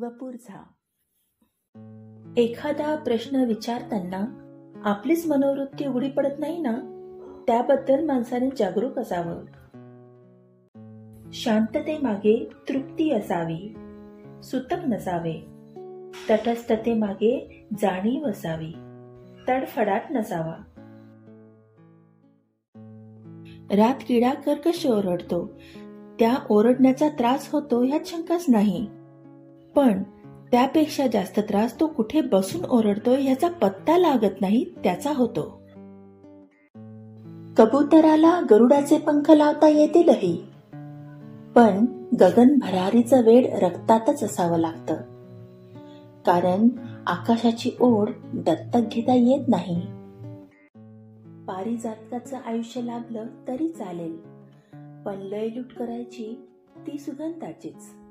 वपूर झा. एखादा प्रश्न विचारताना आपलीच मनोवृत्ती उघडी पडत नाही ना? त्याबद्दल माणसाने जागरूक असावं. शांततेमागे तृप्ती असावी. सुतक नसावे. तटस्थतेमागे जाणीव असावी. तडफडाट नसावा. रात किडा कर्कश ओरडतो. त्या ओरडण्याचा त्रास होतो ह्यात शंकाच नाही. पण त्यापेक्षा जास्त त्रास तो कुठे बसून ओरडतोय ह्याचा पत्ता लागत नाही त्याचा होतो. कबुतराला गरुडाचे पंख लावता येतीलही. पण गगन भरारीचं वेड रक्तातच असावं लागतं. कारण आकाशाची ओढ दत्तक घेता येत नाही. पारिजातकाचं आयुष्य लाभलं तरी चालेल. पण लयलूट करायची ती सुगंधाचीच.